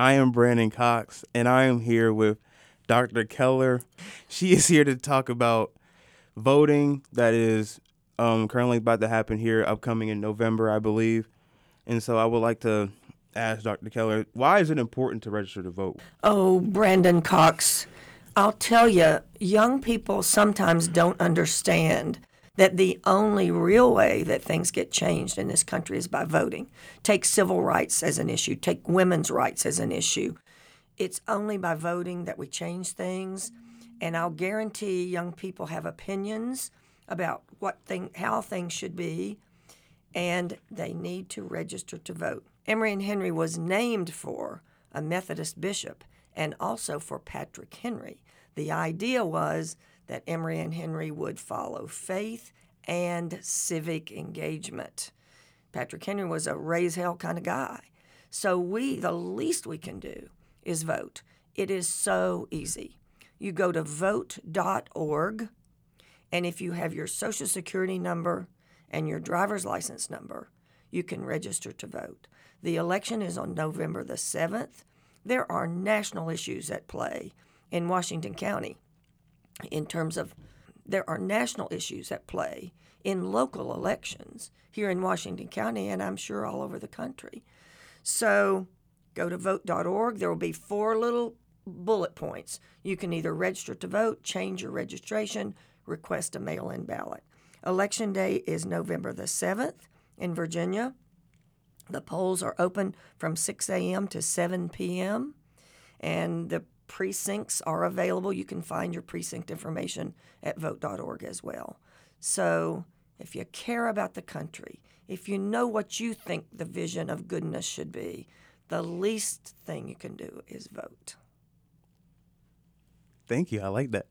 I am Brandon Cox, and I am here with Dr. Keller. She is here to talk about voting that is um, currently about to happen here, upcoming in November, I believe. And so I would like to ask Dr. Keller, why is it important to register to vote? Oh, Brandon Cox, I'll tell you, young people sometimes don't understand that the only real way that things get changed in this country is by voting. Take civil rights as an issue, take women's rights as an issue. It's only by voting that we change things. And I'll guarantee young people have opinions about what thing, how things should be, and they need to register to vote. Emory and Henry was named for a Methodist bishop and also for Patrick Henry. The idea was that Emory and Henry would follow faith and civic engagement. Patrick Henry was a raise hell kind of guy. So we, the least we can do is vote. It is so easy. You go to vote.org, and if you have your social security number and your driver's license number, you can register to vote. The election is on November the 7th. There are national issues at play in Washington County in terms of there are national issues at play in local elections here in Washington County and I'm sure all over the country. So go to vote.org. There will be four little bullet points. You can either register to vote, change your registration, request a mail in ballot. Election day is November the 7th in Virginia. The polls are open from 6 a.m. to 7 p.m. and the precincts are available. You can find your precinct information at vote.org as well. So, if you care about the country, if you know what you think the vision of goodness should be, the least thing you can do is vote. Thank you. I like that.